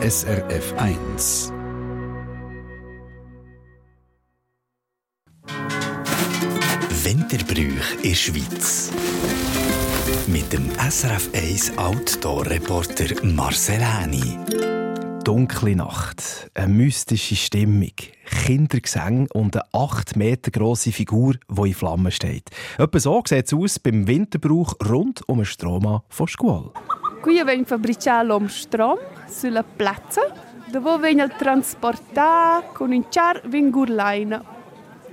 SRF 1. Winterbrüch in der Schweiz. Mit dem SRF 1 Outdoor-Reporter Marcel Häni. Dunkle Nacht, eine mystische Stimmung, Kindergesang und eine 8 Meter grosse Figur, die in Flammen steht. Etwa so sieht es aus beim Winterbrauch rund um den Stroma von Scuol. Qui viene fabbricato un strom sulla piazza, dove viene trasportato con un char vingurlaina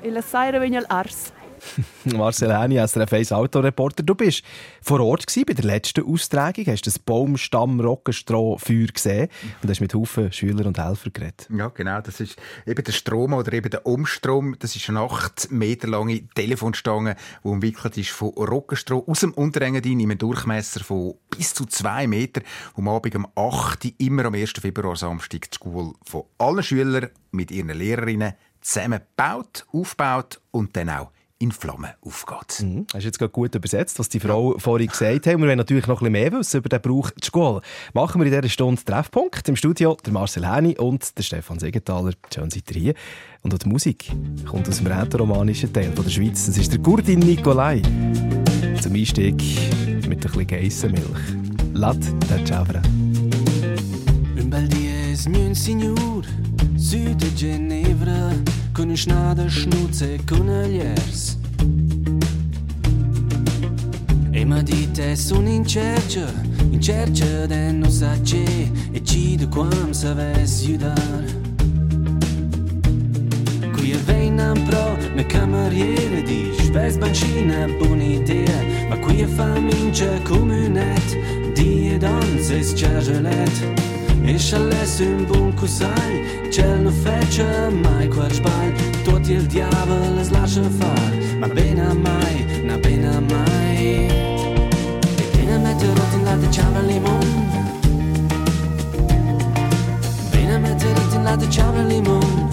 e la sera viene l'ars. Marcel Häni, SRF 1 Autoreporter. Du bist vor Ort gewesen, bei der letzten Austragung, hast das Baumstamm Rockenstroh Feuer gesehen und hast mit Haufen Schüler und Helfer geredet. Ja, genau. Das ist eben der Strom oder eben der Umstrom. Das ist eine 8 Meter lange Telefonstange, die umwickelt ist von Rockenstroh aus dem Unterengadin in einem Durchmesser von bis zu 2 Meter, am Abend um 8 Uhr, immer am 1. Februar Samstag die Schule von allen Schülern mit ihren Lehrerinnen zusammen gebaut, aufgebaut und dann auch in Flammen aufgeht. Mhm. Hast du jetzt gerade gut übersetzt, was die Frau ja. vorhin gesagt hat. Wir wollen natürlich noch ein bisschen mehr wissen über den Brauch der Schule. Machen wir in dieser Stunde Treffpunkt. Im Studio der Marcel Häni und der Stefan Segenthaler. Schön seid ihr hier. Und auch die Musik kommt aus dem rätoromanischen Teil der Schweiz. Das ist der Gurdin Nicolai. Zum Einstieg mit ein bisschen Geissenmilch. Lat der Chavra. Un bel dies, mio signor, süd de Ginevra, con un schnade schnuzze con. E ma dite sono in cerca, in cerca de non sa c'è, e ci de quam saves aiutar. Qui e veinam pro, ne cameriere di spes bancina, idea, ma qui e famince comunet, di e danze scergelet. E És a leszünk bunkuszány Cel nu fece mai cu arșbani Tot el diavol îți lașă far Ma bine mai, na bine mai. E bine mai te rot în late ceamă limon. Bine mai te rot în late ceamă limon.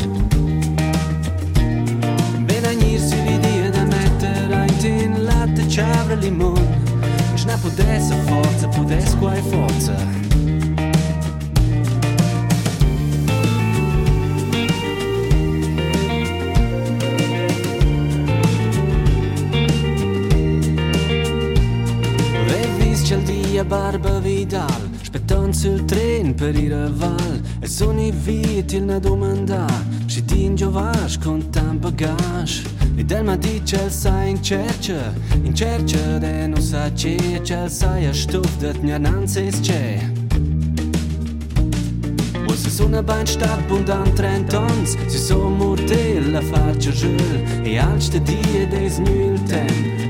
Bine nirsi vidie de metera in late ceamă limon. Și ne pudesse forță, pudesse cu ai forță. mia barba vidal Spettons tren per ir a val E son și vit il na domanda Si din giovas con tan bagage E del ma dice el sa in cerce In cerce de nu sa ce Ce el sa ja stuf dat nja nan ses ce O se suna bain stat bundan tren tons Si so murtel la farce jul E alste die des nu il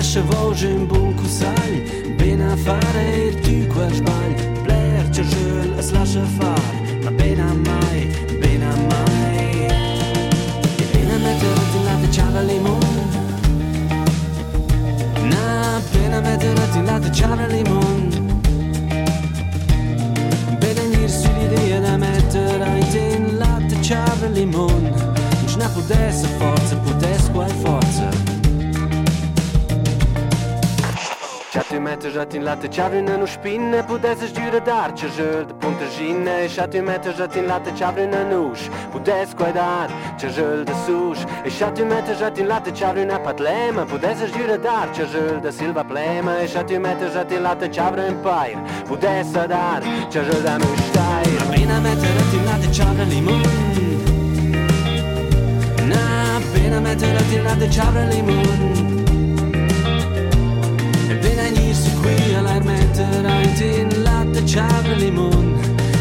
Mascha voce un buon cusai Ben a fare il tu quel sbagl Plerce schön, es lascia far Ma ben a mai, ben a mai. E ben a mettere in latte ciara limon Na, ben a mettere in latte ciara limon Ben a nirsi l'idea da mettere in latte ciara limon Non potesse forza, Meter atin latte Chavrin nu spinne Pudeses dyre dar Cegel de punte ginne Ich hat Meter atin latte Chavrin nusch Pudes quaidar Cegel de susch Ich hat Meter atin latte Chavrin patlema Pudeses dyre dar Cegel de silva plema Ich hat Meter atin latte Chavrin pair Pudes dar Cegel de mustair Bina Meter atin latte Chavrin limun Na Bina Meter atin latte Chavrin limun venisse qui all'ermette in latte, ciao e limon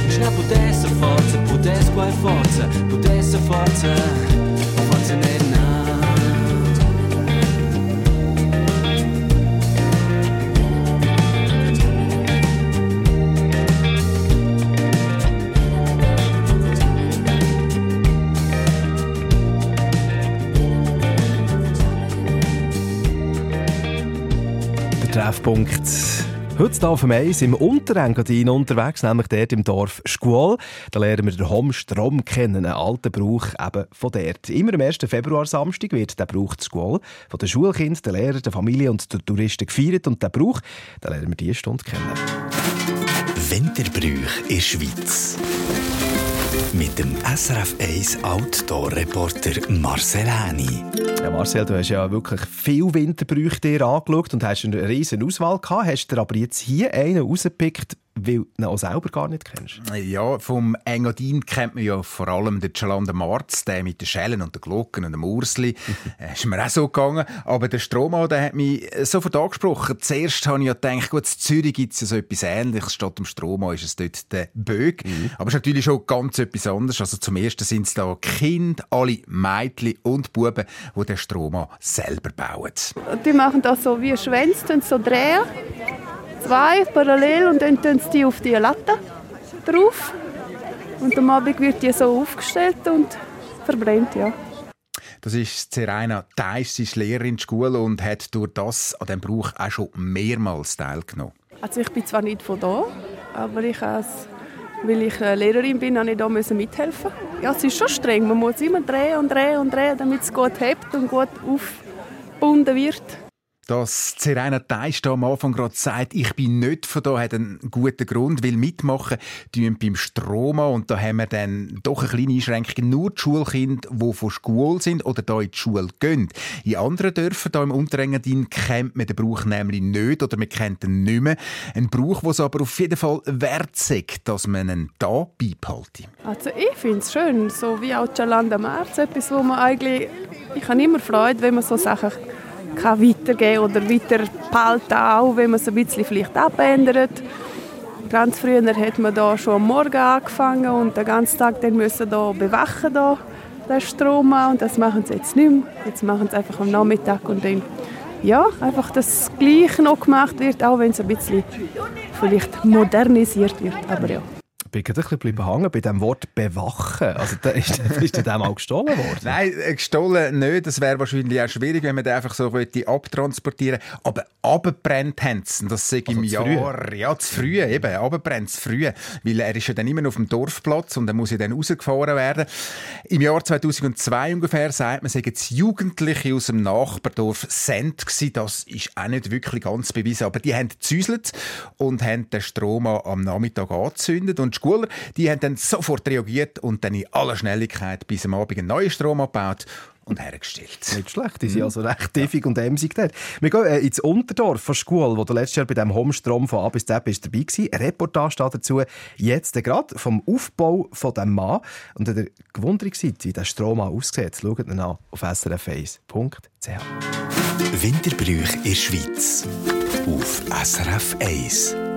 Ce la potesse forza, potesse qua forza, potesse forza. Forza nel naso Treffpunkt Heute hier auf dem Eis im Unterengadin unterwegs, nämlich dort im Dorf Schkuol. Da lernen wir den Hom Strom kennen, einen alten Brauch eben von dort. Immer am 1. Februar Samstag wird der Brauch zu Schkuol von den Schulkindern, den Lehrern, der Familie und den Touristen gefeiert. Und der Brauch, da lernen wir diese Stunde kennen. Winterbrüche in der Schweiz. Mit dem SRF 1 Outdoor-Reporter Marcel Häni. Ja, Marcel, du hast ja wirklich viele Winterbrüche dir angeschaut und hast eine riesen Auswahl gehabt. Hast du aber jetzt hier einen rausgepickt, weil du ihn auch selber gar nicht kennst? Ja, vom Engadin kennt man ja vor allem den Chalanda Marz, der mit den Schellen und den Glocken und dem Ursli. äh, ist mir auch so gegangen. Aber der Strohmann, der hat mich sofort angesprochen. Zuerst habe ich ja gedacht, gut, in Zürich gibt es ja so etwas Ähnliches. Statt dem Strohmann ist es dort der Bög. Mhm. Aber es ist natürlich schon ganz etwas anderes. Also zum Ersten sind es da Kinder, alle Mädchen und Buben, die den Strohmann selber bauen. Die machen das so wie Schwänze, so drehen zwei parallel und dann tun sie die auf die Latte drauf. Und am Abend wird die so aufgestellt und verbrennt, ja. Das ist Serena Theiss, sie ist Lehrerin in der Schule und hat durch das an diesem Brauch auch schon mehrmals teilgenommen. Also ich bin zwar nicht von da, aber ich has, weil ich Lehrerin bin, habe ich da mithelfen. Ja, es ist schon streng. Man muss immer drehen und drehen und drehen, damit es gut hebt und gut aufgebunden wird dass Serena Teist am Anfang gerade sagt, ich bin nicht von da, hat einen guten Grund, weil mitmachen tun beim Stroma und da haben wir dann doch eine kleine Einschränkung. Nur die Schulkinder, die von Schule sind oder da in die Schule gehen. In anderen Dörfern hier im Unterengadin kennt man den Brauch nämlich nicht oder man kennt ihn nicht mehr. Ein Brauch, der aber auf jeden Fall wert sagt, dass man ihn da beibehalten. Also ich finde es schön, so wie auch Chalanda März, etwas, wo man eigentlich, ich habe immer Freude, wenn man so Sachen kann weitergeben oder weiter behalten, auch wenn man es ein bisschen vielleicht abändert. Ganz früher hat man da schon am Morgen angefangen und den ganzen Tag dann müssen da bewachen da den Strom und das machen sie jetzt nicht mehr. Jetzt machen sie einfach am Nachmittag und dann ja, einfach das Gleiche noch gemacht wird, auch wenn es ein bisschen vielleicht modernisiert wird, aber ja bin gerade ein bisschen hängen bei dem Wort bewachen. Also, da ist, ist der dem auch gestohlen worden? Nein, äh, gestohlen nicht. Das wäre wahrscheinlich auch schwierig, wenn man den einfach so abtransportieren Aber abbrennt haben sie. Das sage ich also im Jahr. Früh. Ja, zu früh. Eben, abbrennt zu früh. Weil er ist ja dann immer noch auf dem Dorfplatz und dann muss ja dann rausgefahren werden. Im Jahr 2002 ungefähr, sagt man, sagen es Jugendliche aus dem Nachbardorf Send gewesen. Das ist auch nicht wirklich ganz bewiesen. Aber die haben gezüselt und haben den Strom am Nachmittag angezündet und Schüler, die haben dann sofort reagiert und dann in aller Schnelligkeit bis am Abend einen neuen Strom abgebaut und hergestellt. Nicht schlecht, die sind mhm. also recht tiefig und emsig dort. Wir gehen äh, ins Unterdorf von Schule, wo du letztes Jahr bei dem Homestrom von A bis Z bist dabei warst. Eine Reportage dazu jetzt gerade vom Aufbau von dem Mann. Und wenn ihr gewundert seid, wie der Strom aussieht, schaut ihn an auf srf1.ch. Winterbrüche in der Schweiz auf SRF 1.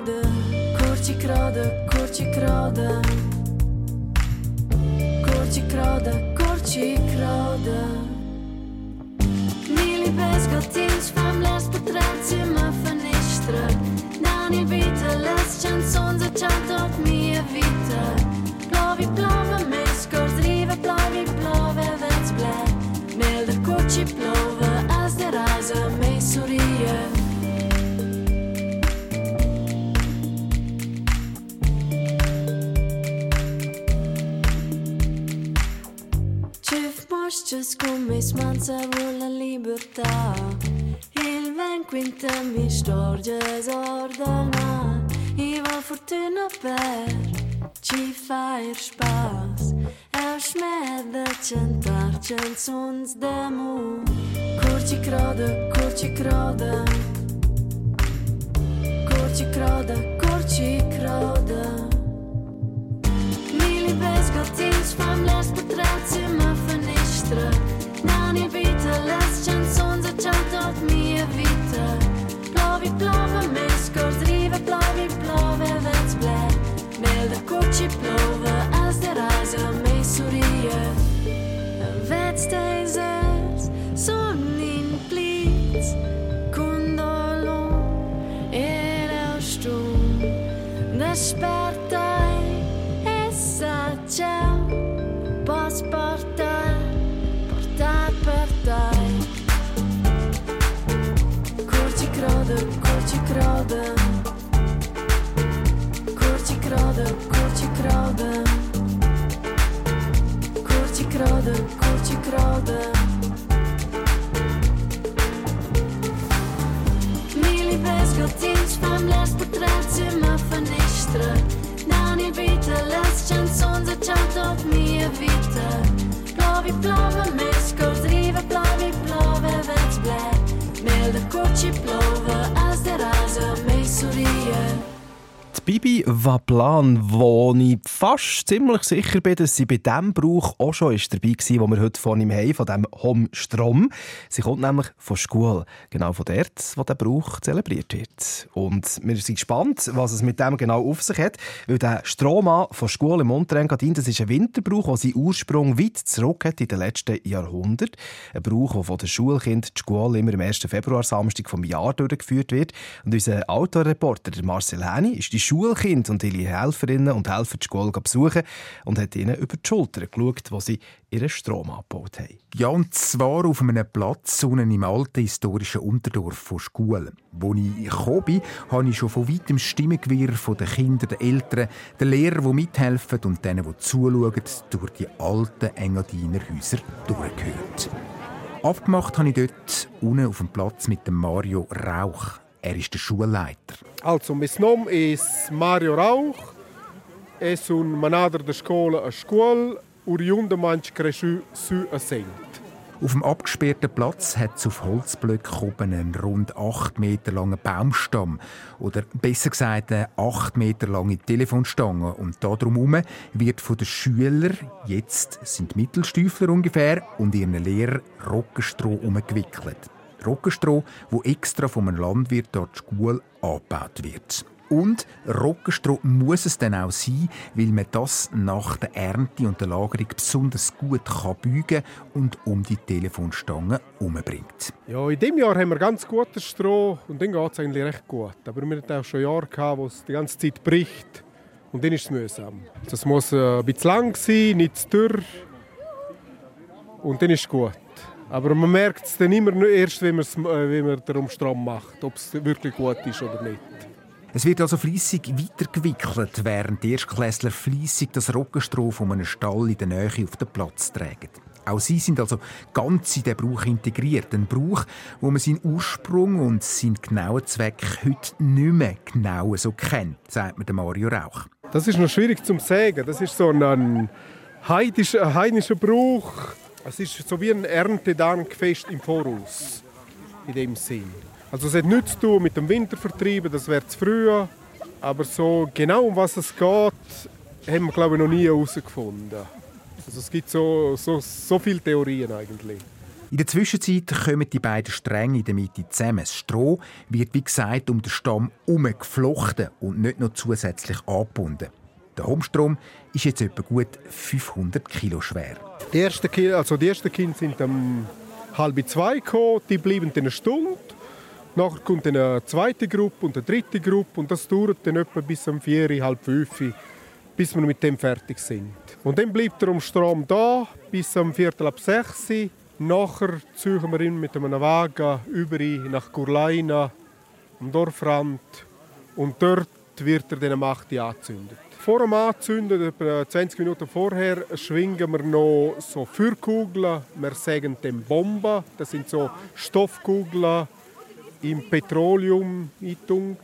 roda, kurčik roda, kurčik roda. Kurčik roda, kurčik roda. Mili bez gotins, fam les potracima fa ništra. Dan je vita, les chanson začatot mi je vita. Plovi, plova, mesko, drive, plovi, plove, več bled. Mel da kurči plova, a zdaj razum. Smanza vuole la libertà. Il vent quinta mi storge esordana I va fortuna per ci fa ir spas. E smedda cantar canzons d'amor Cor ci croda, cor ci croda Cor ci croda, cor ci croda Mili pesgottins fam les potrazzi ma vita När ni byter lästtjänst, son så kjent at vi plovi, plove, Blå vi blå for meg, skal drive blå vi blå ved vettsble Meld deg kort i plover, els det reiser meg sorie Vettsteises, son din blitz Kondolon, er stum Despertai, essa ciao kroda Kurci Bibi Vaplan, wo ich fast ziemlich sicher bin, dass sie bei diesem Brauch auch schon ist dabei war, wo wir heute von ihm haben, von dem Hom Strom. Sie kommt nämlich von Schule, genau von dort, wo der Brauch zelebriert wird. Und wir sind gespannt, was es mit dem genau auf sich hat, weil der Strohmann von Schule im Montenegrin, das ist ein Winterbrauch, der seinen Ursprung weit zurück hat in den letzten Jahrhunderten. Ein Brauch, der von den Schulkindern die Schule immer am 1. Februar, Samstag vom Jahr durchgeführt wird. Und unser Autoreporter, Marcel Häni, ist die Schulkinder und ihre Helferinnen und Helfer die Schule besuchen und hat ihnen über die Schulter geschaut, wo sie ihren Strom abgebaut haben. Ja, und zwar auf einem Platz unten im alten historischen Unterdorf von Schule. Wo ich gekommen bin, habe ich schon von weitem Stimmengewirr von den Kindern, den Eltern, den Lehrern, die mithelfen und denen, die zuschauen, durch die alten Engadiner-Häuser durchgehört. Abgemacht habe ich dort unten auf dem Platz mit dem Mario Rauch. Er ist der Schulleiter. Also, mein Name ist Mario Rauch. Ich bin Manager der Schule a Schule oriundo manch cresciu su a Sent. Auf dem abgesperrten Platz hat es auf Holzblöcken oben einen rund 8 Meter langen Baumstamm. Oder besser gesagt eine 8 Meter lange Telefonstange. Und da drumherum wird von den Schülern, jetzt sind Mittelstüfler ungefähr, und ihren Lehrern Rockenstroh umgewickelt. Rockenstroh, wo extra vom Landwirt dort die Schule angebaut wird. Und Rockenstroh muss es dann auch sein, weil man das nach der Ernte und der Lagerung besonders gut kann bügen und um die Telefonstange umbringt. Ja, in diesem Jahr haben wir ganz gutes Stroh und dann geht es eigentlich recht gut. Aber wir hatten auch schon Jahre, wo es die ganze Zeit bricht und dann ist es mühsam. Das muss äh, ein bisschen lang sein, nicht zu dürr und dann ist es gut. Aber man merkt es dann immer nur erst, wenn man, es, äh, wenn man den Strom macht, ob es wirklich gut ist oder nicht. Es wird also fließig weitergewickelt, während die Erstklässler fließig das Rockenstroh von einem Stall in der Nähe auf den Platz tragen. Auch sie sind also ganz in den Brauch integriert. Ein Brauch, wo man seinen Ursprung und seinen genauen Zweck heute nicht mehr genau so kennt, sagt mir Mario Rauch. Das ist noch schwierig zu sagen. Das ist so ein heidischer, heidnischer Brauch. Es ist so wie ein Erntedankfest im Voraus. In dem Sinn. Also es hat nichts zu tun mit dem Wintervertrieben, das wäre zu früh. Aber so genau um was es geht, haben wir glaube ich noch nie herausgefunden. Also es gibt so, so, so viele Theorien eigentlich. In der Zwischenzeit kommen die beiden Stränge in der Mitte zusammen. Das Stroh wird, wie gesagt, um den Stamm herumgeflochten und nicht noch zusätzlich angebunden. Der Homstrom ist jetzt etwa gut 500 Kilo schwer. Die ersten, Ki- also die ersten Kinder sind um halb zwei gekommen, die bleiben dann eine Stunde. Nachher kommt eine zweite Gruppe und eine dritte Gruppe und das dauert dann etwa bis um vier, halb fünf, bis wir mit dem fertig sind. Und dann bleibt er am Strom da bis um viertel ab sechs. Nachher ziehen wir ihn mit einem Wagen über nach Gurleina, am Dorfrand und dort wird er dann am 8 Uhr angezündet. Vor dem Anzünden, etwa 20 Minuten vorher, schwingen wir noch so Feuerkugeln. Wir sagen dem Bomben. Das sind so Stoffkugeln im Petroleum eingetunkt.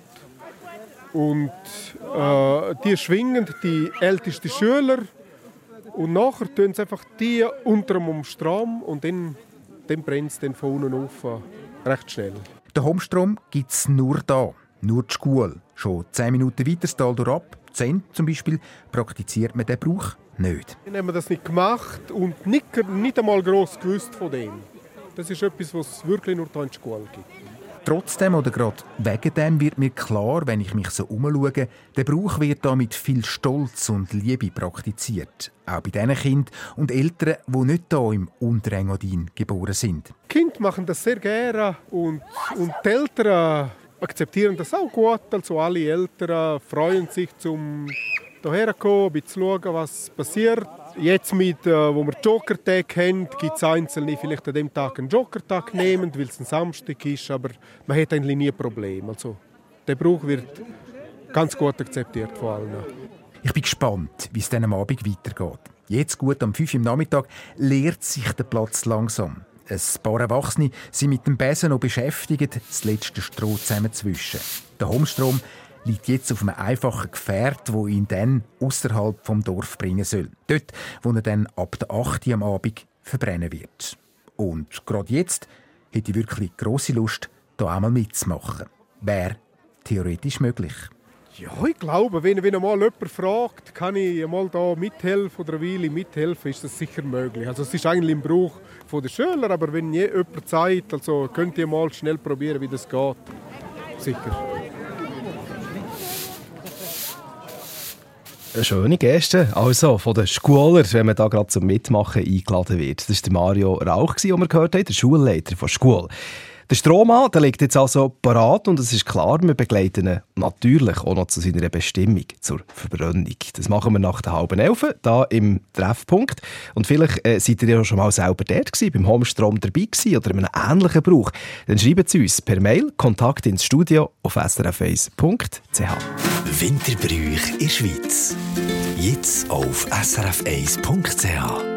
Und äh, die schwingen die ältesten Schüler. Und nachher tun sie einfach die unter dem Strom und dann, dann brennt es von unten auf äh, recht schnell. Den Homstrom gibt es nur da, nur die Schule. Schon 10 Minuten weiter das Tal ab, Zent zum Beispiel, praktiziert man den Brauch nicht. Wir haben das nicht gemacht und nicht, nicht einmal gross gewusst von dem. Das ist etwas, was es wirklich nur hier in der Schule gibt. Trotzdem oder gerade wegen dem wird mir klar, wenn ich mich so umschaue, der Brauch wird da mit viel Stolz und Liebe praktiziert. Auch bei den Kindern und Eltern, die nicht hier im Unterengadin geboren sind. Die Kinder machen das sehr gerne und, und die Eltern akzeptieren das auch gut. Also alle Eltern freuen sich, zum hierher zu kommen, ein zu schauen, was passiert. Jetzt, mit, äh, wo wir Joker-Tag haben, gibt es Einzelne, die vielleicht an dem Tag einen Joker-Tag nehmen, weil es ein Samstag ist, aber man hat eigentlich nie ein Problem. Also, der Brauch wird ganz gut akzeptiert von allen. Ich bin gespannt, wie es dann am Abend weitergeht. Jetzt gut am 5 Uhr am Nachmittag leert sich der Platz langsam. Ein paar Erwachsene sind mit dem Besen noch beschäftigt, das letzte Stroh zusammenzuwischen. Der Homstrom liegt jetzt auf einem einfachen Gefährt, wo ihn dann außerhalb vom Dorf bringen soll. Dort, wo er dann ab der 8 Uhr am Abend verbrennen wird. Und gerade jetzt hätte ich wirklich grosse Lust, da einmal mitzumachen. Wäre theoretisch möglich. Ja, ich glaube, wenn, wenn mal jemand fragt, kann ich mal da mithelfen oder eine Weile mithelfen, ist das sicher möglich. Also es ist eigentlich im Brauch der Schüler, aber wenn je jemand Zeit, also könnt ihr mal schnell probieren, wie das geht. Sicher. Schöne Geste. Also, von den Schulern, wenn man da gerade zum Mitmachen eingeladen wird. Das war Mario Rauch, den wir gehört haben, der Schulleiter der Schule. Der Strohmann der liegt jetzt also parat und es ist klar, wir begleiten ihn natürlich auch noch zu seiner Bestimmung, zur Verbrennung. Das machen wir nach der halben Elfe, da im Treffpunkt. Und vielleicht äh, seid ihr ja schon mal selber dort gewesen, beim Homestrom dabei gewesen oder in einem ähnlichen Brauch. Dann schreibt Sie uns per Mail Kontakt ins Studio auf srf1.ch. Winterbrüch in der Schweiz. Jetzt auf srf1.ch.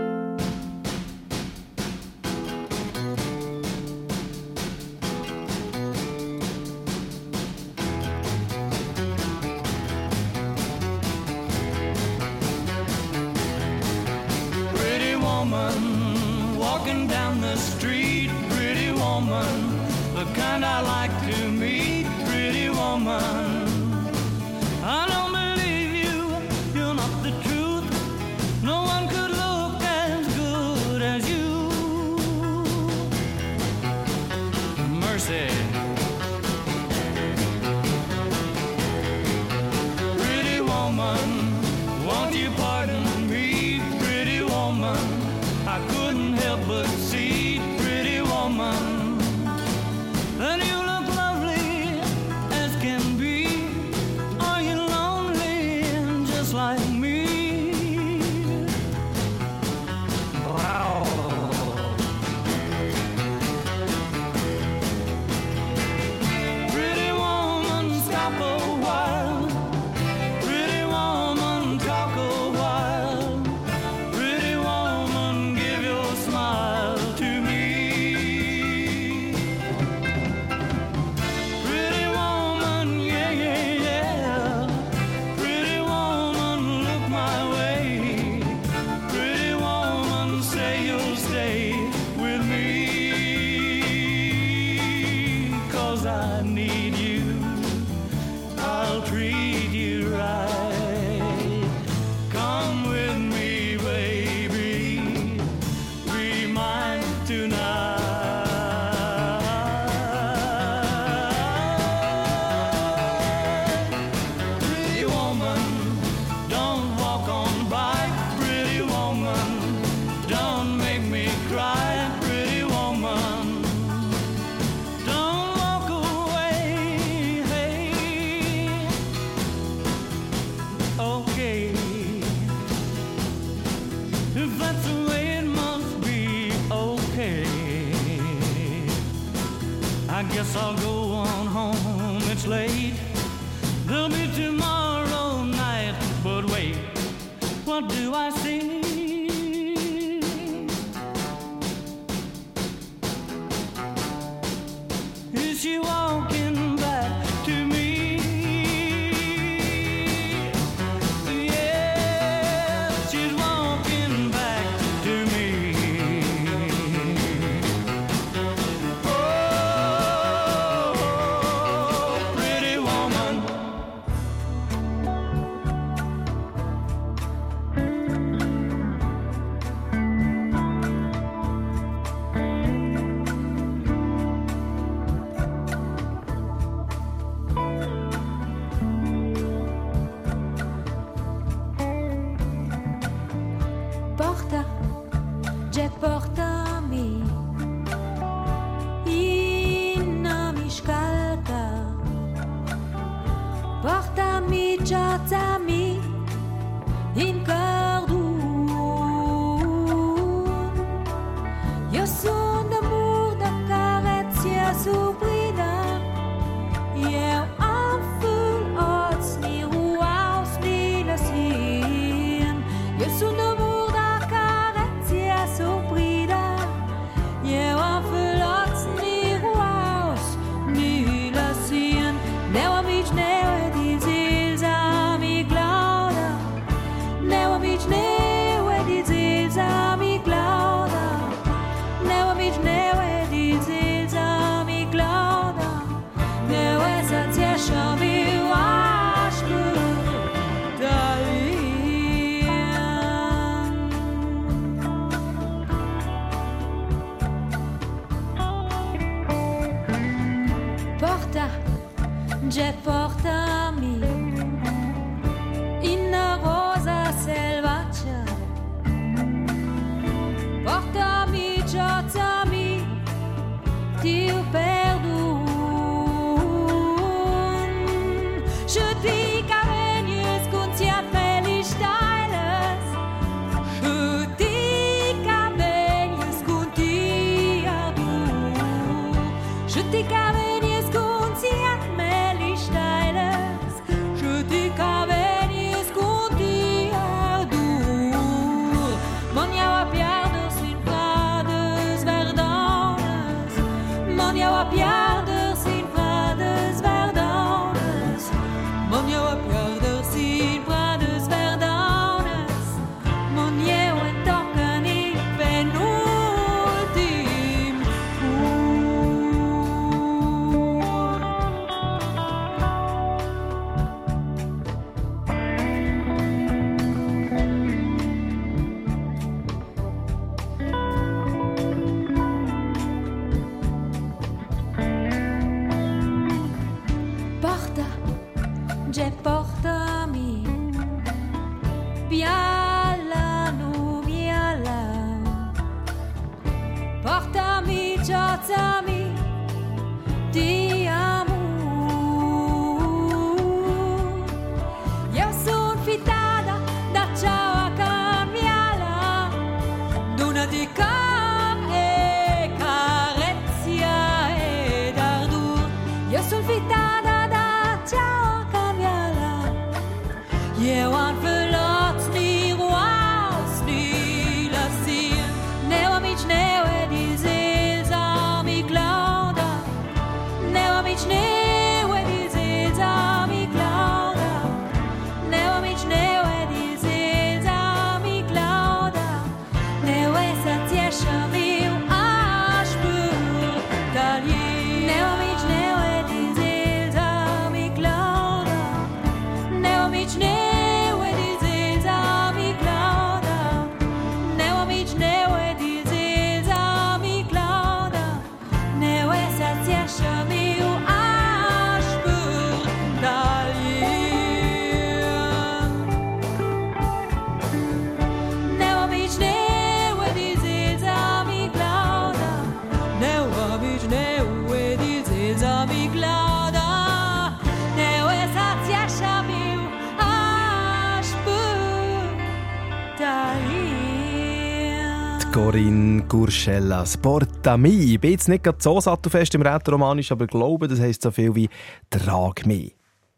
Corinne Gurschella Sportami. Ich bin jetzt nicht gerade so sattelfest im Rätoromanisch, aber glaube, das heisst so viel wie «Trag mich».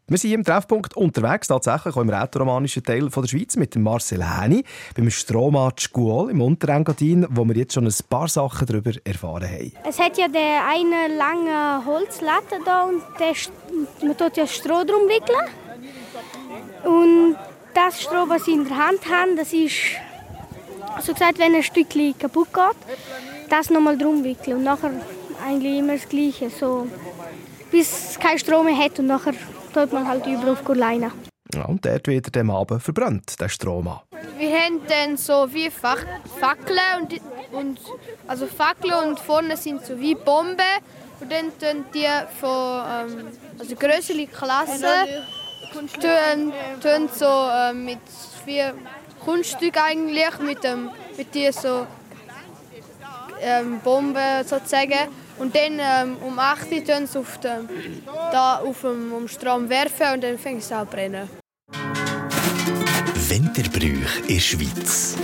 Wir sind hier im Treffpunkt unterwegs, tatsächlich auch im rätoromanischen Teil von der Schweiz, mit dem Marcel Häni beim Stromat Schkuol im Unterengadin, wo wir jetzt schon ein paar Sachen darüber erfahren haben. Es hat ja der eine lange Holzlatte da und der, man tut ja Stroh drum wickeln. Und das Stroh, was sie in der Hand haben, das ist, so gesagt, wenn ein Stückchen kaputt geht, das nochmal drum wickeln und nachher eigentlich immer das Gleiche, so bis es kein Stroh mehr hat und nachher tut man halt über auf Gurleine. Ja, und dort wird er dem Abend verbrannt, der Strom Wir haben dann so wie Fach Fackeln und, die- und also Fackeln und vorne sind so wie Bomben. Und dann tun die von ähm, also größere Klassen tun, tun so ähm, mit vier Kunststück eigentlich mit dem mit die so ähm, Bomben sozusagen und dann ähm, um 8 Uhr tun sie auf dem, da auf dem um Strom werfen und dann fängt es an zu brennen. Winterbrüch in der Schweiz.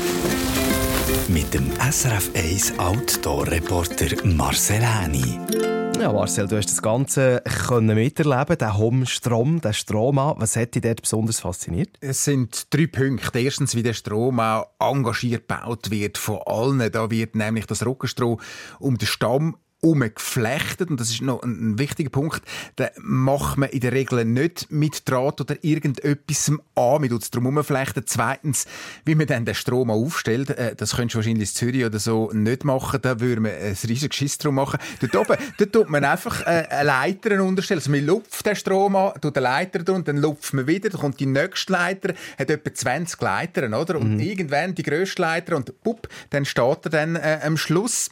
Mit dem SRF 1 Outdoor-Reporter Marcel Häni. Ja, Marcel, du hast das Ganze können miterleben, den Hom-Strom, den Strom Was hat dich dort besonders fasziniert? Es sind drei Punkte. Erstens, wie der Strom auch engagiert gebaut wird von allen. Da wird nämlich das Rockenstroh um den Stamm umgeflechtet und das ist noch ein, ein wichtiger Punkt, den macht man in der Regel nicht mit Draht oder irgendetwas an, man tut es drum umflechten. Zweitens, wie man dann den Strom aufstellt, äh, das könntest du wahrscheinlich in Zürich oder so nicht machen, da würde man ein riesiges Schiss drum machen. Dort oben, dort tut man einfach äh, eine Leiter unterstellen, also man lupft den Strom an, tut eine Leiter drunter, dann lupft man wieder, dann kommt die nächste Leiter, hat etwa 20 Leitern, oder? Und irgendwann die grösste Leiter und pup, dann steht er dann äh, am Schluss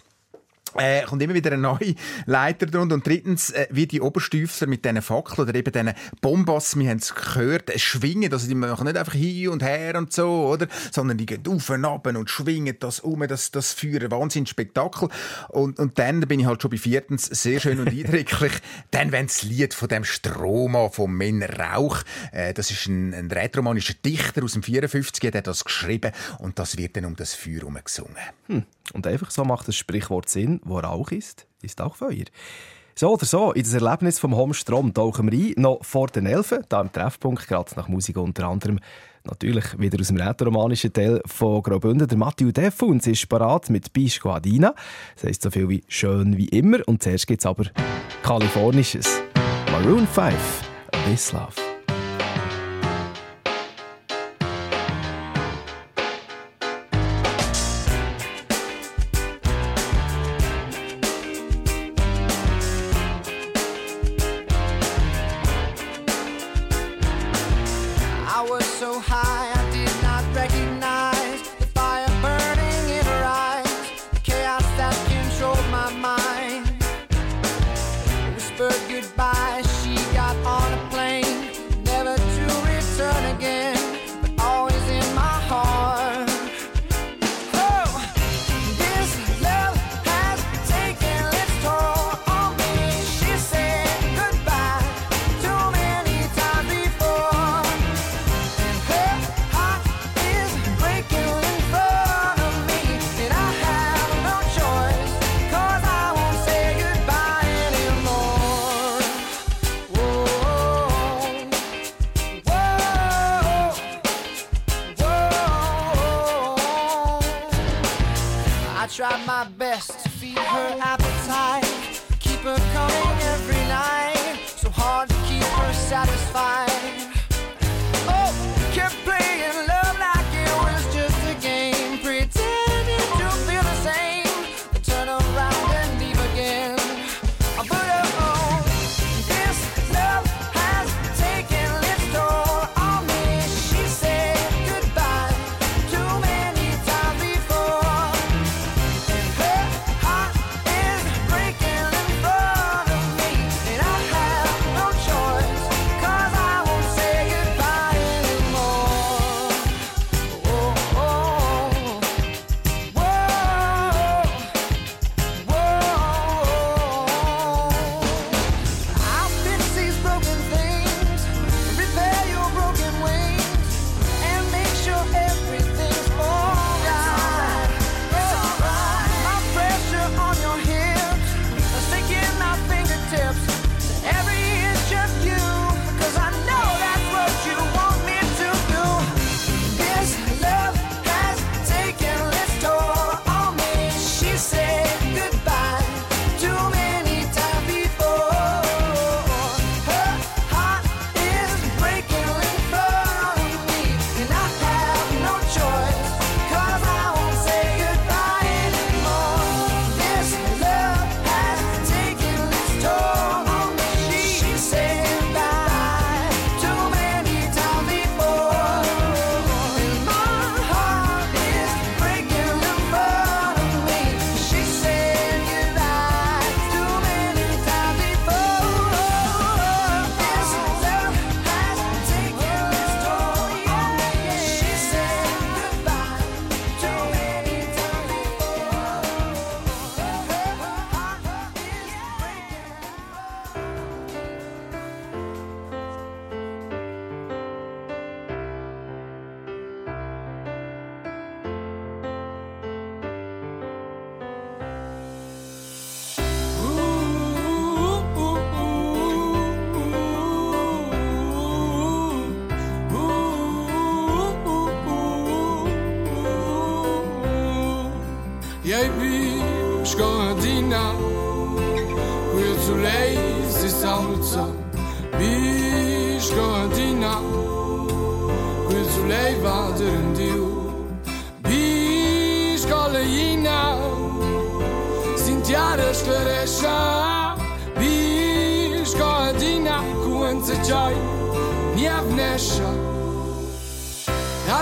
äh, kommt immer wieder eine neue Leiter drunter. Und drittens, äh, wie die Oberstüfler mit diesen Fackeln oder eben diesen Bombas, wir haben es gehört, äh, schwingen. Also die machen nicht einfach hin und her und so, oder? Sondern die gehen auf und ab und schwingen das um, das, das Feuer. Wahnsinn Spektakel. Und, und dann bin ich halt schon bei viertens, sehr schön und eindrücklich, dann wenn das Lied von dem Stroma, vom Männer Rauch, äh, das ist ein, ein rätoromanischer Dichter aus dem 54, der hat das geschrieben und das wird dann um das Feuer herum gesungen. Und einfach so macht das Sprichwort Sinn, wo Rauch ist, ist auch Feuer. So oder so, in das Erlebnis vom Homstrom tauchen wir ein, noch vor den Elfen, da im Treffpunkt, gerade nach Musik unter anderem. Natürlich wieder aus dem rätoromanischen Teil von Graubünden. Der Mathieu Defuns ist parat mit Bisco Adina. Das heisst so viel wie schön wie immer. Und zuerst gibt es aber Kalifornisches. Maroon 5, This Love.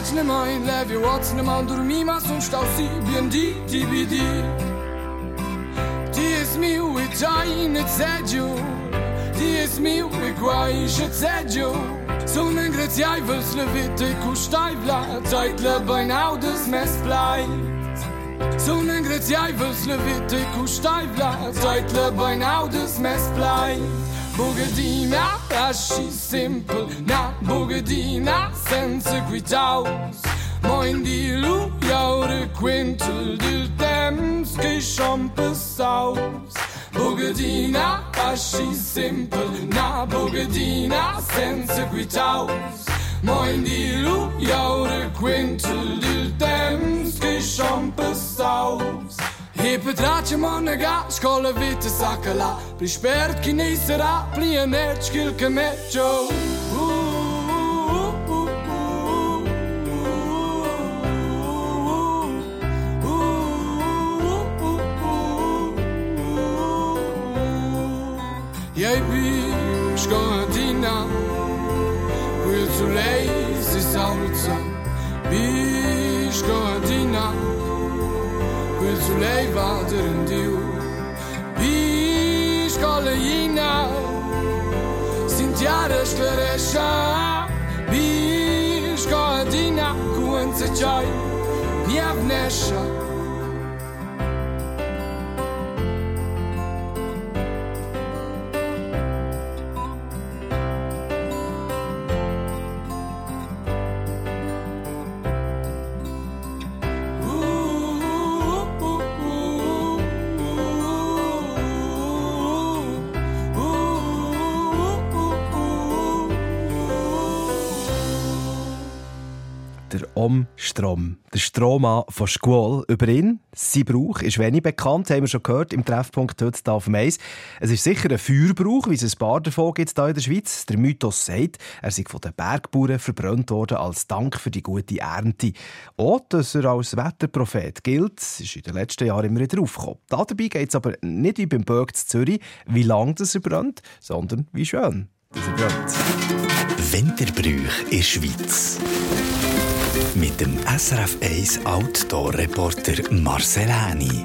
Zaczny moim lewie łocny mundur Mima są kształci BND, DVD Ty jest miły, czajny cedziu Ty jest miły, głajszy cedziu Są nęgrec jaj welslewyty kusztaj blat Zajtle bajnaudes mes blaj Są nęgrec jaj welslewyty kusztaj blat Zajtle bajnaudes mes blaj Bogadina, aż simple. Na Bogadina, senza guidaus Moin die Lu joude Quintel du che geschomppes aus Bogedina aschi simpel na Bogedina senza guidaus Moin die Lu joude Quintel du dems geschomppes aus E pe drace mă nega, școală vite sacăla Pli șpert chinisera, pli energi, chil că meciou baby, Shkondina Will too lazy salsa Bishkondina Will too late valder and dew Bishkolina Sintjare shkleresha Bishkondina Kuen të qaj Njavnesha Omstrom, der Strohmann von Squall. Über ihn, sein Brauch, ist wenig bekannt, haben wir schon gehört im Treffpunkt heute auf dem Eis. Es ist sicher ein Feuerbrauch, wie es ein paar davon gibt hier in der Schweiz. Der Mythos sagt, er sei von den Bergbauern verbrannt worden als Dank für die gute Ernte. Auch, dass er als Wetterprophet gilt, ist in den letzten Jahren immer wieder aufgekommen. Dabei geht es aber nicht wie beim Berg zu Zürich, wie lange das er brennt, sondern wie schön er brennt. Winterbrüch in der Schweiz. Mit dem SRF 1 Outdoor-Reporter Marcel Häni.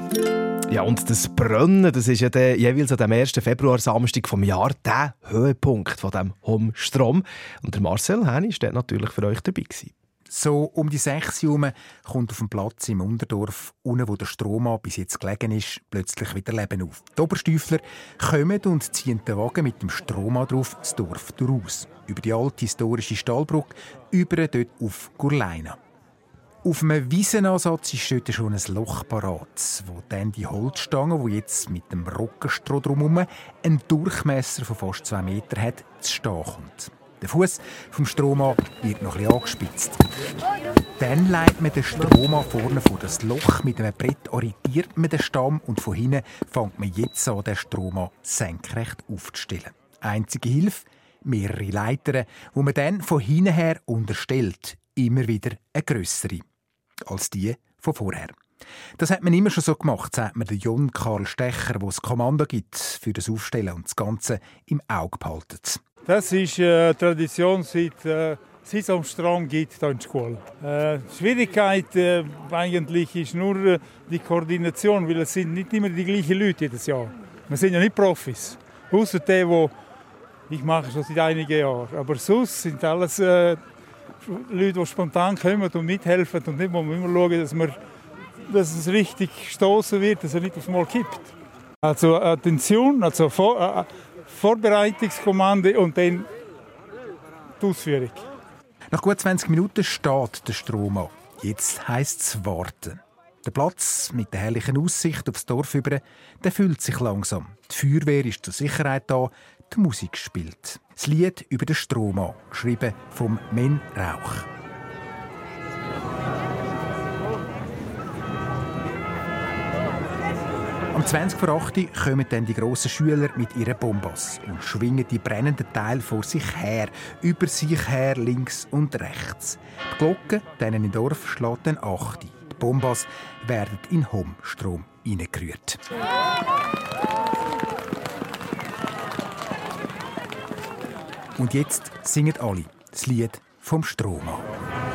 Ja, und das Brennen, das ist ja der, jeweils an dem 1. Februar, Samstag vom Jahr, der Höhepunkt von dem Homstrom. Und der Marcel Häni war natürlich für euch dabei. Gewesen. So um die 6 Uhr kommt auf dem Platz im Unterdorf, unten wo der Strohmann bis jetzt gelegen ist, plötzlich wieder Leben auf. Die Oberstüfler kommen und ziehen den Wagen mit dem Strohmann drauf das Dorf durchaus. Über die alte historische Stahlbrücke, über dort auf Gurleina. Auf einem Wiesenansatz ist dort schon ein Loch parat, wo dann die Holzstange, die jetzt mit dem Rockenstroh drumherum einen Durchmesser von fast zwei Metern hat, zu stehen kommt. Der Fuß vom Strohmann wird noch bisschen angespitzt. Dann leitet man den Strohmann vorne vor das Loch. Mit einem Brett orientiert man den Stamm und von hinten fängt man jetzt an, den Strohmann senkrecht aufzustellen. Einzige Hilfe, mehrere Leitern, wo man dann von hinten her unterstellt. Immer wieder eine grössere als die von vorher. Das hat man immer schon so gemacht, sagt mir der John Karl Stecher, der das Kommando gibt für das Aufstellen und das Ganze im Auge behaltet. Das ist äh, Tradition seit äh, es am Strom gibt hier in der Schule. Äh, die Schwierigkeit äh, eigentlich ist nur äh, die Koordination, weil es sind nicht immer die gleichen Leute jedes Jahr. Wir sind ja nicht Profis, außer die, wo ich mache schon seit einigen Jahren. Aber sonst sind alles äh, Leute, die spontan kommen und mithelfen und nicht, wo wir immer schauen, dass, wir, dass es richtig gestoßen wird, dass er nicht aufs Mal kippt. Also Attention, also Vor, äh, Vorbereitungskommando und dann die Ausführung. Nach gut 20 Minuten steht der Strom an. Jetzt heisst es warten. Der Platz mit der herrlichen Aussicht aufs Dorf über, der füllt sich langsam. Die Feuerwehr ist zur Sicherheit da, die Musik spielt. Das Lied über den Strom an, geschrieben vom Men Rauch. Am 20 vor 8 Uhr kommen dann die grossen Schüler mit ihren Bombas und schwingen die brennenden Teile vor sich her, über sich her, links und rechts. Die Glocke, denen im Dorf, schlägt dann 8 Uhr. Die Bombas werden in Homstrom hineingerührt. Und jetzt singen alle das Lied vom Strohmann. Mais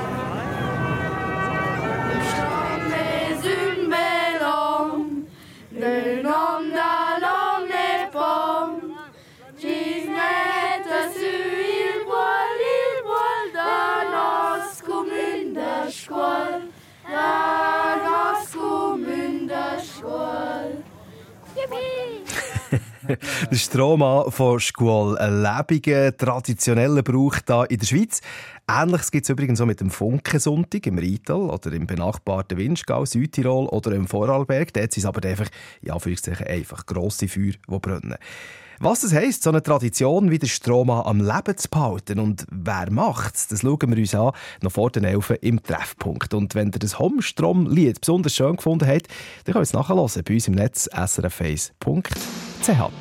Der Strohmann von Schkuol, ein lebiger, traditioneller Brauch hier in der Schweiz. Ähnliches gibt es übrigens auch mit dem Funkensonntag im Rheintal oder im benachbarten Winschgau, Südtirol oder im Vorarlberg. Dort sind es aber einfach, in Anführungszeichen, einfach grosse Feuer, die brennen. Was das heisst, so eine Tradition wie der Strohmann am Leben zu behalten und wer macht's, das schauen wir uns an, noch vor den Elfen im Treffpunkt. Und wenn ihr das Homstrom-Lied besonders schön gefunden habt, dann könnt ihr es nachhören bei uns im Netz srf1.ch.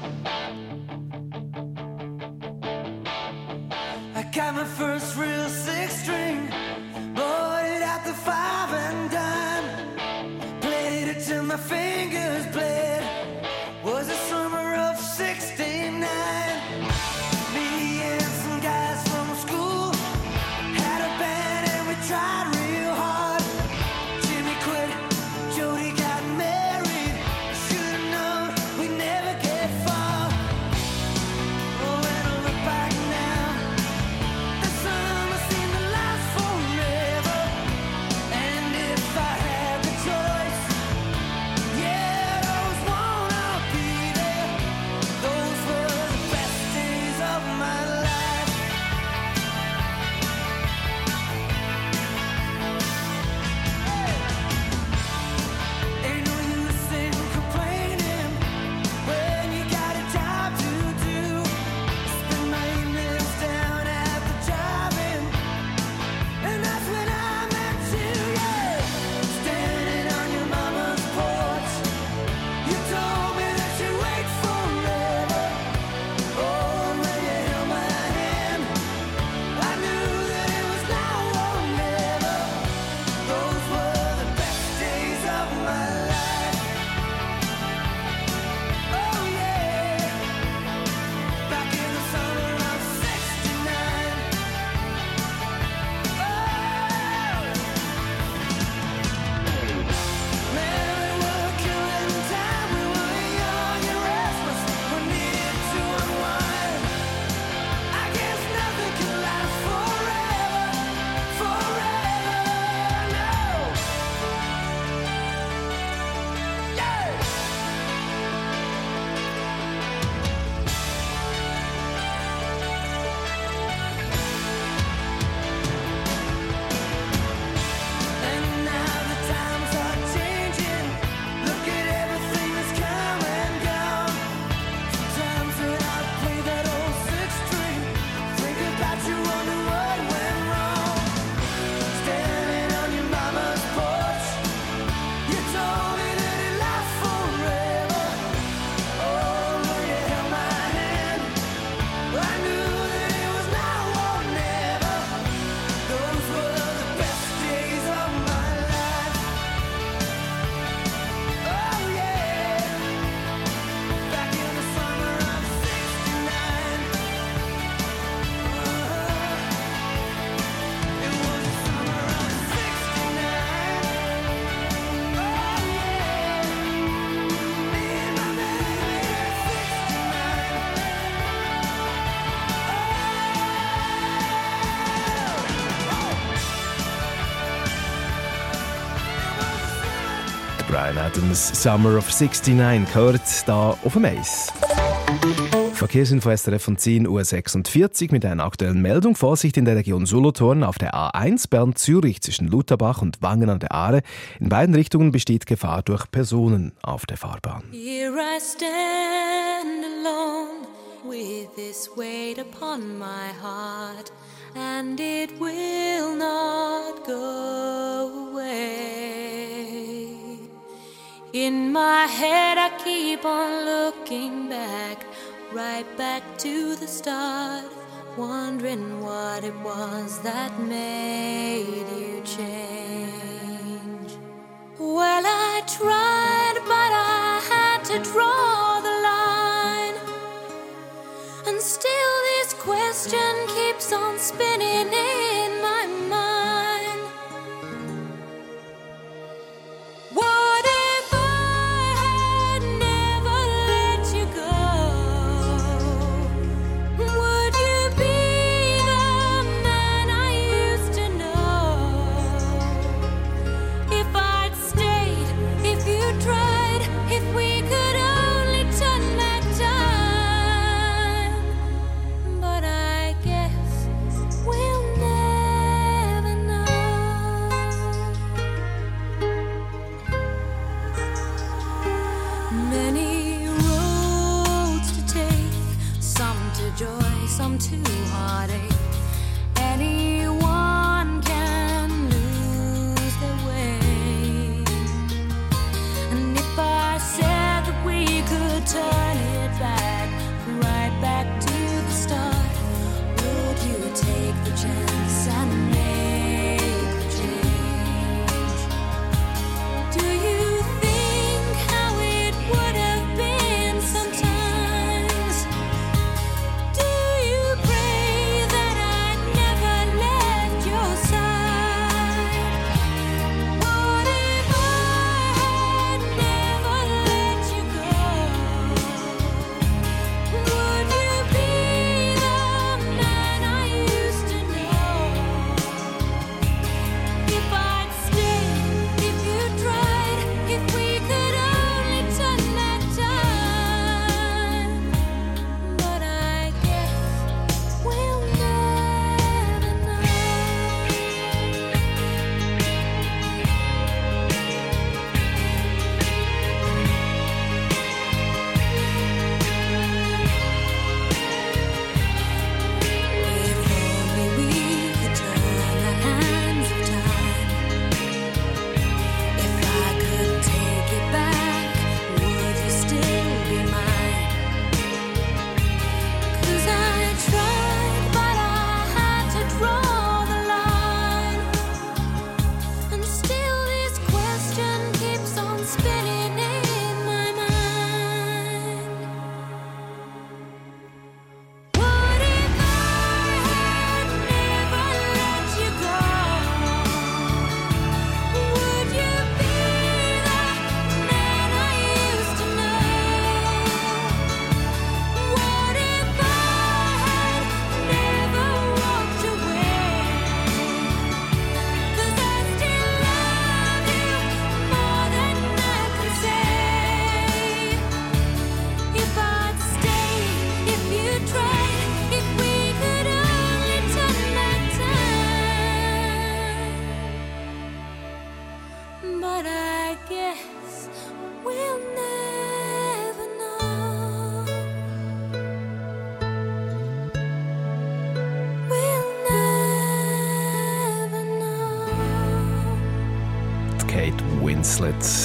Brian Adams, Summer of 69, gehört da auf dem Eis. Verkehrsinfo SRF von 10 Uhr 46 mit einer aktuellen Meldung. Vorsicht in der Region Solothurn auf der A1 Bern-Zürich zwischen Lutherbach und Wangen an der Aare. In beiden Richtungen besteht Gefahr durch Personen auf der Fahrbahn. Here I stand alone with this weight upon my heart, and it will not go away. In my head, I keep on looking back, right back to the start, wondering what it was that made you change. Well, I tried, but I had to draw the line. And still, this question keeps on spinning in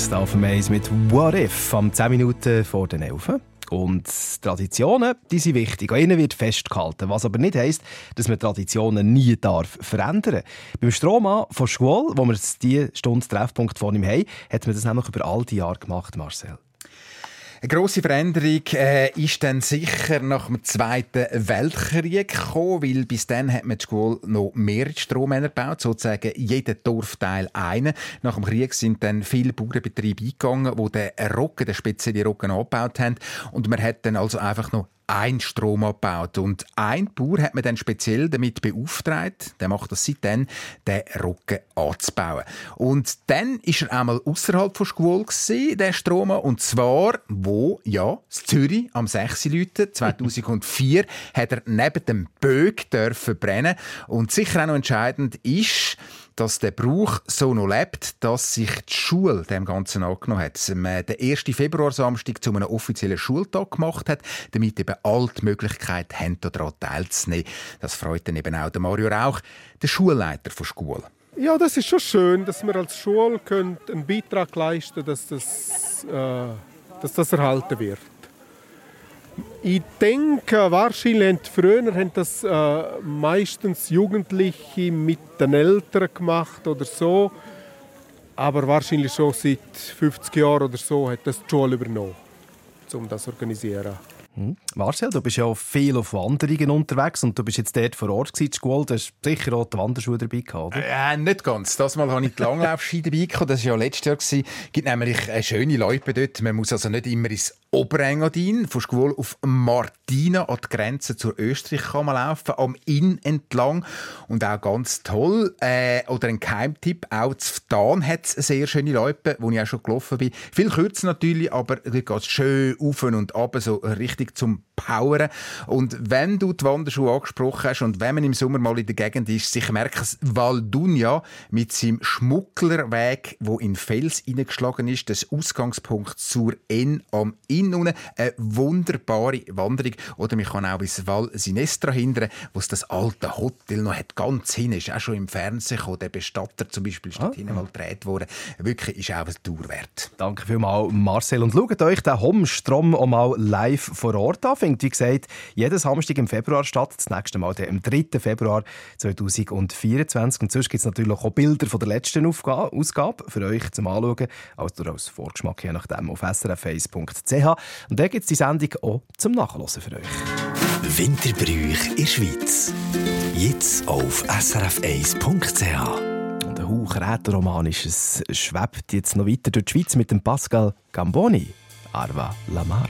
Da auf Eis mit What If am 10 Minuten vor den 11. Und Traditionen, die sind wichtig. An ihnen wird festgehalten. Was aber nicht heisst, dass man Traditionen nie darf verändern Beim Strohmann von Schwol, wo wir diese Stunde Treffpunkt von ihm haben, hat man das nämlich über all die Jahre gemacht, Marcel. Eine grosse Veränderung äh, ist dann sicher nach dem Zweiten Weltkrieg gekommen, weil bis dann hat man die Schule noch mehrere Strohmänner gebaut, sozusagen jeden Dorfteil einen. Nach dem Krieg sind dann viele Bauernbetriebe eingegangen, die den Roggen, den speziellen Roggen angebaut haben und man hat dann also einfach noch ein Strom abgebaut. Und ein Bauer hat man dann speziell damit beauftragt, der macht das seitdem, den Roggen anzubauen. Und dann ist er einmal außerhalb von Schkuhl der Strom, und zwar, wo, ja, in Zürich, am 6. Leute 2004, hat er neben dem Bög dürfen brennen. Und sicher auch noch entscheidend ist, dass der Brauch so noch lebt, dass sich die Schule dem Ganzen angenommen hat. Dass man den 1. Februar Samstag zu einem offiziellen Schultag gemacht hat, damit eben alle die Möglichkeit haben, daran teilzunehmen. Das freut dann eben auch der Mario Rauch, der Schulleiter von Schule. Ja, das ist schon schön, dass wir als Schule können einen Beitrag leisten dass das, äh, dass das erhalten wird. Ich denke, wahrscheinlich früher haben das äh, meistens Jugendliche mit den Eltern gemacht oder so. Aber wahrscheinlich schon seit 50 Jahren oder so hat das die Schule übernommen, um das zu organisieren. Hm. Marcel, du bist ja viel auf Wanderungen unterwegs und du bist jetzt dort vor Ort gewesen, Schule. Du hast sicher auch die Wanderschuhe dabei gehabt, oder? Äh, nicht ganz. Das Mal habe ich die Langlaufski dabei gehabt. Das war ja letztes Jahr. Es gibt nämlich eine schöne Leute dort. Man muss also nicht immer ins Oberengadin, von Schwul auf Martina an die Grenze zur Österreich kann man laufen, am Inn entlang. Und auch ganz toll, äh, oder ein Geheimtipp, auch zu Ftan hat es sehr schöne Leute, wo ich auch schon gelaufen bin. Viel kürzer natürlich, aber dort geht es schön auf und ab, so richtig zum Poweren. Und wenn du die Wanderschuhe angesprochen hast und wenn man im Sommer mal in der Gegend ist, sich merkt Val Dunja mit seinem Schmugglerweg, wo in Fels hineingeschlagen ist, das Ausgangspunkt zur N am Inn innen eine wunderbare Wanderung. Oder man kann auch bis Val Sinestra hindern, wo es das alte Hotel noch hat. Ganz hin ist auch schon im Fernsehen gekommen. Der Bestatter zum Beispiel ist dort ah. mal gedreht worden. Wirklich ist auch ein Tour wert. Danke vielmals, Marcel. Und schaut euch den Homstrom auch mal live vor Ort an. Findet, wie gesagt, jedes Samstag im Februar statt. Das nächste Mal am 3. Februar 2024. Und sonst gibt es natürlich auch Bilder von der letzten Ausgabe für euch zum Anschauen. Also als Vorgeschmack, je nachdem, auf srf1.ch. Und da gibt es die Sendung auch zum Nachlesen für euch. Winterbrüch in der Schweiz. Jetzt auf srf1.ch. Und ein Hauch Rätoromanisches schwebt jetzt noch weiter durch die Schweiz mit dem Pascal Gamboni. Arva Lamar.